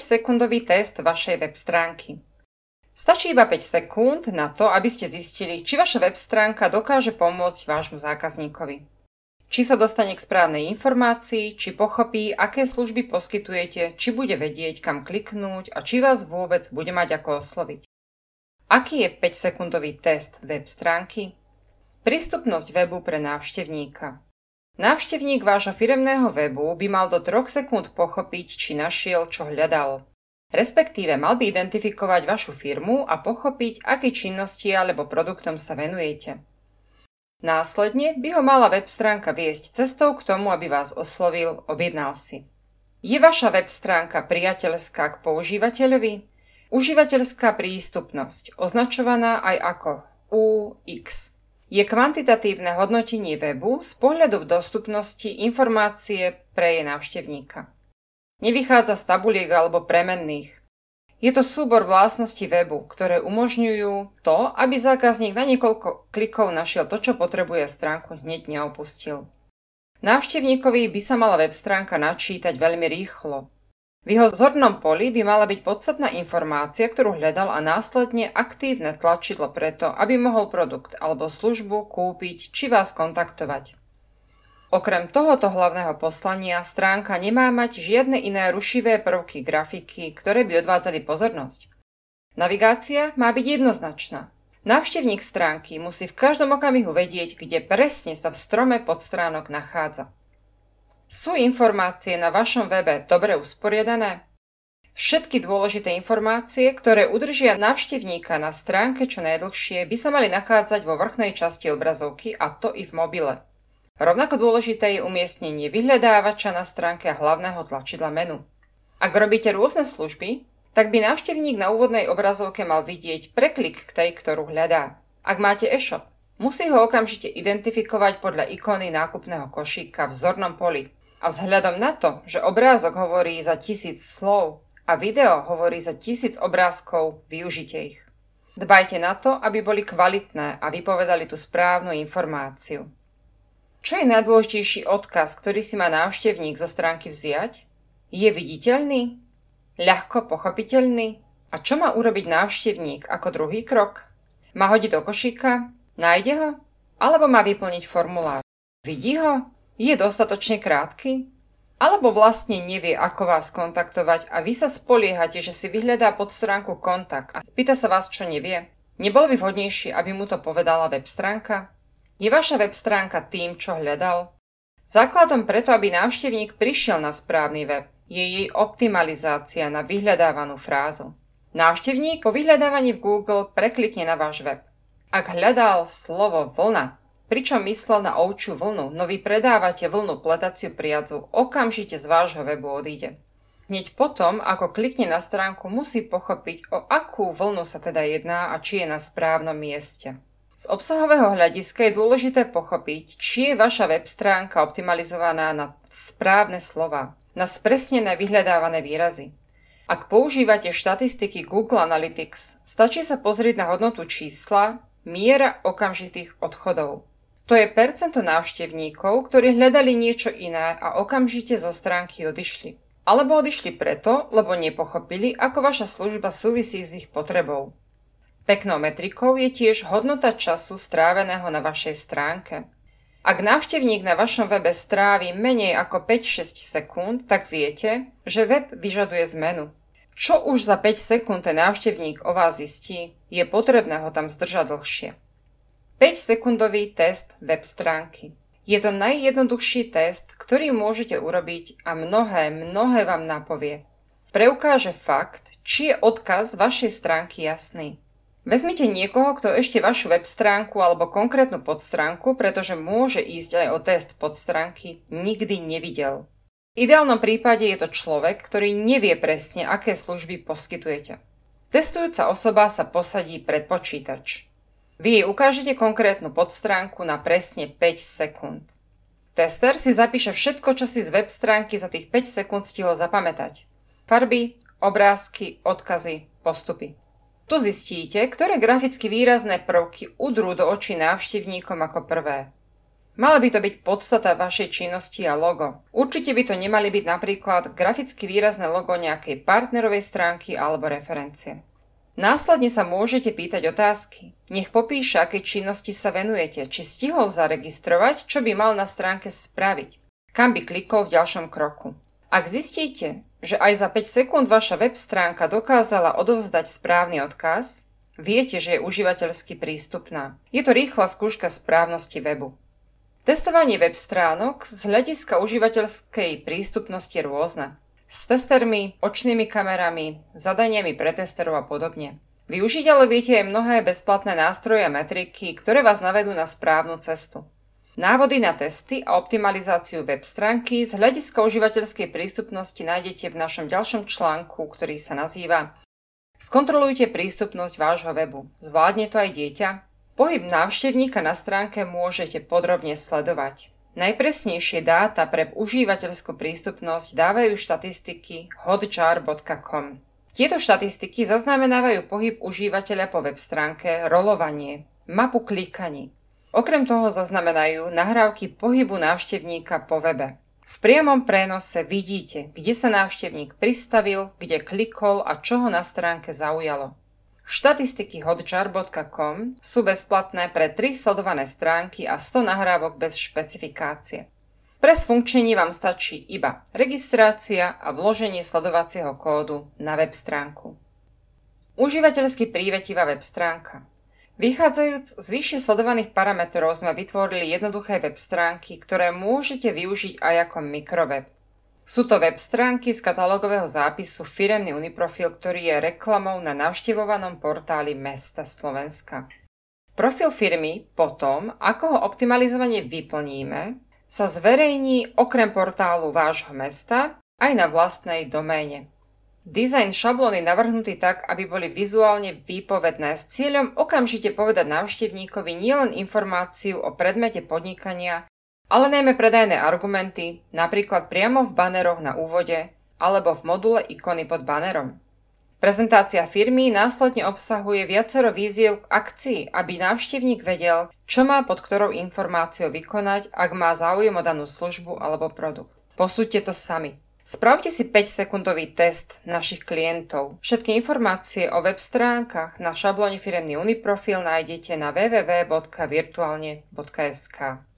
5-sekundový test vašej web stránky. Stačí iba 5 sekúnd na to, aby ste zistili, či vaša web stránka dokáže pomôcť vášmu zákazníkovi. Či sa dostane k správnej informácii, či pochopí, aké služby poskytujete, či bude vedieť, kam kliknúť a či vás vôbec bude mať ako osloviť. Aký je 5-sekundový test web stránky? Prístupnosť webu pre návštevníka. Návštevník vášho firemného webu by mal do 3 sekúnd pochopiť, či našiel, čo hľadal. Respektíve mal by identifikovať vašu firmu a pochopiť, aké činnosti alebo produktom sa venujete. Následne by ho mala web stránka viesť cestou k tomu, aby vás oslovil, objednal si. Je vaša web stránka priateľská k používateľovi? Užívateľská prístupnosť, označovaná aj ako UX je kvantitatívne hodnotenie webu z pohľadu dostupnosti informácie pre jej návštevníka. Nevychádza z tabuliek alebo premenných. Je to súbor vlastností webu, ktoré umožňujú to, aby zákazník na niekoľko klikov našiel to, čo potrebuje stránku hneď neopustil. Návštevníkovi by sa mala web stránka načítať veľmi rýchlo, v jeho zornom poli by mala byť podstatná informácia, ktorú hľadal a následne aktívne tlačidlo preto, aby mohol produkt alebo službu kúpiť či vás kontaktovať. Okrem tohoto hlavného poslania stránka nemá mať žiadne iné rušivé prvky grafiky, ktoré by odvádzali pozornosť. Navigácia má byť jednoznačná. Návštevník stránky musí v každom okamihu vedieť, kde presne sa v strome podstránok nachádza. Sú informácie na vašom webe dobre usporiadané? Všetky dôležité informácie, ktoré udržia návštevníka na stránke čo najdlhšie, by sa mali nachádzať vo vrchnej časti obrazovky a to i v mobile. Rovnako dôležité je umiestnenie vyhľadávača na stránke hlavného tlačidla menu. Ak robíte rôzne služby, tak by návštevník na úvodnej obrazovke mal vidieť preklik k tej, ktorú hľadá. Ak máte e-shop, musí ho okamžite identifikovať podľa ikony nákupného košíka v zornom poli. A vzhľadom na to, že obrázok hovorí za tisíc slov a video hovorí za tisíc obrázkov, využite ich. Dbajte na to, aby boli kvalitné a vypovedali tú správnu informáciu. Čo je najdôležitejší odkaz, ktorý si má návštevník zo stránky vziať? Je viditeľný? Ľahko pochopiteľný? A čo má urobiť návštevník ako druhý krok? Má hodiť do košíka? Nájde ho? Alebo má vyplniť formulár? Vidí ho? Je dostatočne krátky? Alebo vlastne nevie, ako vás kontaktovať a vy sa spoliehate, že si vyhľadá pod stránku kontakt a spýta sa vás, čo nevie? Nebolo by vhodnejšie, aby mu to povedala web stránka? Je vaša web stránka tým, čo hľadal? Základom preto, aby návštevník prišiel na správny web, je jej optimalizácia na vyhľadávanú frázu. Návštevník po vyhľadávaní v Google preklikne na váš web. Ak hľadal slovo vlna, pričom myslel na ovčiu vlnu, no vy predávate vlnu pletaciu priadzu, okamžite z vášho webu odíde. Hneď potom, ako klikne na stránku, musí pochopiť, o akú vlnu sa teda jedná a či je na správnom mieste. Z obsahového hľadiska je dôležité pochopiť, či je vaša web stránka optimalizovaná na správne slova, na spresnené vyhľadávané výrazy. Ak používate štatistiky Google Analytics, stačí sa pozrieť na hodnotu čísla, miera okamžitých odchodov. To je percento návštevníkov, ktorí hľadali niečo iné a okamžite zo stránky odišli. Alebo odišli preto, lebo nepochopili, ako vaša služba súvisí s ich potrebou. Peknou metrikou je tiež hodnota času stráveného na vašej stránke. Ak návštevník na vašom webe strávi menej ako 5-6 sekúnd, tak viete, že web vyžaduje zmenu. Čo už za 5 sekúnd ten návštevník o vás zistí, je potrebné ho tam zdržať dlhšie. 5-sekundový test web stránky. Je to najjednoduchší test, ktorý môžete urobiť a mnohé, mnohé vám napovie. Preukáže fakt, či je odkaz vašej stránky jasný. Vezmite niekoho, kto ešte vašu web stránku alebo konkrétnu podstránku, pretože môže ísť aj o test podstránky, nikdy nevidel. V ideálnom prípade je to človek, ktorý nevie presne, aké služby poskytujete. Testujúca osoba sa posadí pred počítač. Vy jej ukážete konkrétnu podstránku na presne 5 sekúnd. Tester si zapíše všetko, čo si z web stránky za tých 5 sekúnd stihol zapamätať. Farby, obrázky, odkazy, postupy. Tu zistíte, ktoré graficky výrazné prvky udrú do očí návštevníkom ako prvé. Mala by to byť podstata vašej činnosti a logo. Určite by to nemali byť napríklad graficky výrazné logo nejakej partnerovej stránky alebo referencie. Následne sa môžete pýtať otázky. Nech popíše, aké činnosti sa venujete, či stihol zaregistrovať, čo by mal na stránke spraviť, kam by klikol v ďalšom kroku. Ak zistíte, že aj za 5 sekúnd vaša web stránka dokázala odovzdať správny odkaz, viete, že je užívateľsky prístupná. Je to rýchla skúška správnosti webu. Testovanie web stránok z hľadiska užívateľskej prístupnosti je rôzne. S testermi, očnými kamerami, zadaniami pre testerov a podobne. Využiť ale viete aj mnohé bezplatné nástroje a metriky, ktoré vás navedú na správnu cestu. Návody na testy a optimalizáciu web stránky z hľadiska užívateľskej prístupnosti nájdete v našom ďalšom článku, ktorý sa nazýva Skontrolujte prístupnosť vášho webu. Zvládne to aj dieťa? Pohyb návštevníka na stránke môžete podrobne sledovať. Najpresnejšie dáta pre užívateľskú prístupnosť dávajú štatistiky hotjar.com. Tieto štatistiky zaznamenávajú pohyb užívateľa po web stránke, rolovanie, mapu klikaní. Okrem toho zaznamenajú nahrávky pohybu návštevníka po webe. V priamom prenose vidíte, kde sa návštevník pristavil, kde klikol a čo ho na stránke zaujalo. Štatistiky hotjar.com sú bezplatné pre 3 sledované stránky a 100 nahrávok bez špecifikácie. Pre sfunkčenie vám stačí iba registrácia a vloženie sledovacieho kódu na web stránku. Užívateľsky prívetivá web stránka. Vychádzajúc z vyššie sledovaných parametrov sme vytvorili jednoduché web stránky, ktoré môžete využiť aj ako mikroweb. Sú to web stránky z katalógového zápisu Firemný Uniprofil, ktorý je reklamou na navštevovanom portáli Mesta Slovenska. Profil firmy potom, ako ho optimalizovane vyplníme, sa zverejní okrem portálu vášho mesta aj na vlastnej doméne. Dizajn šablóny navrhnutý tak, aby boli vizuálne výpovedné s cieľom okamžite povedať návštevníkovi nielen informáciu o predmete podnikania, ale najmä predajné argumenty, napríklad priamo v baneroch na úvode alebo v module ikony pod banerom. Prezentácia firmy následne obsahuje viacero víziev k akcii, aby návštevník vedel, čo má pod ktorou informáciou vykonať, ak má záujem o danú službu alebo produkt. Posúďte to sami. Spravte si 5-sekundový test našich klientov. Všetky informácie o web stránkach na šablóne firemný Uniprofil nájdete na www.virtualne.sk.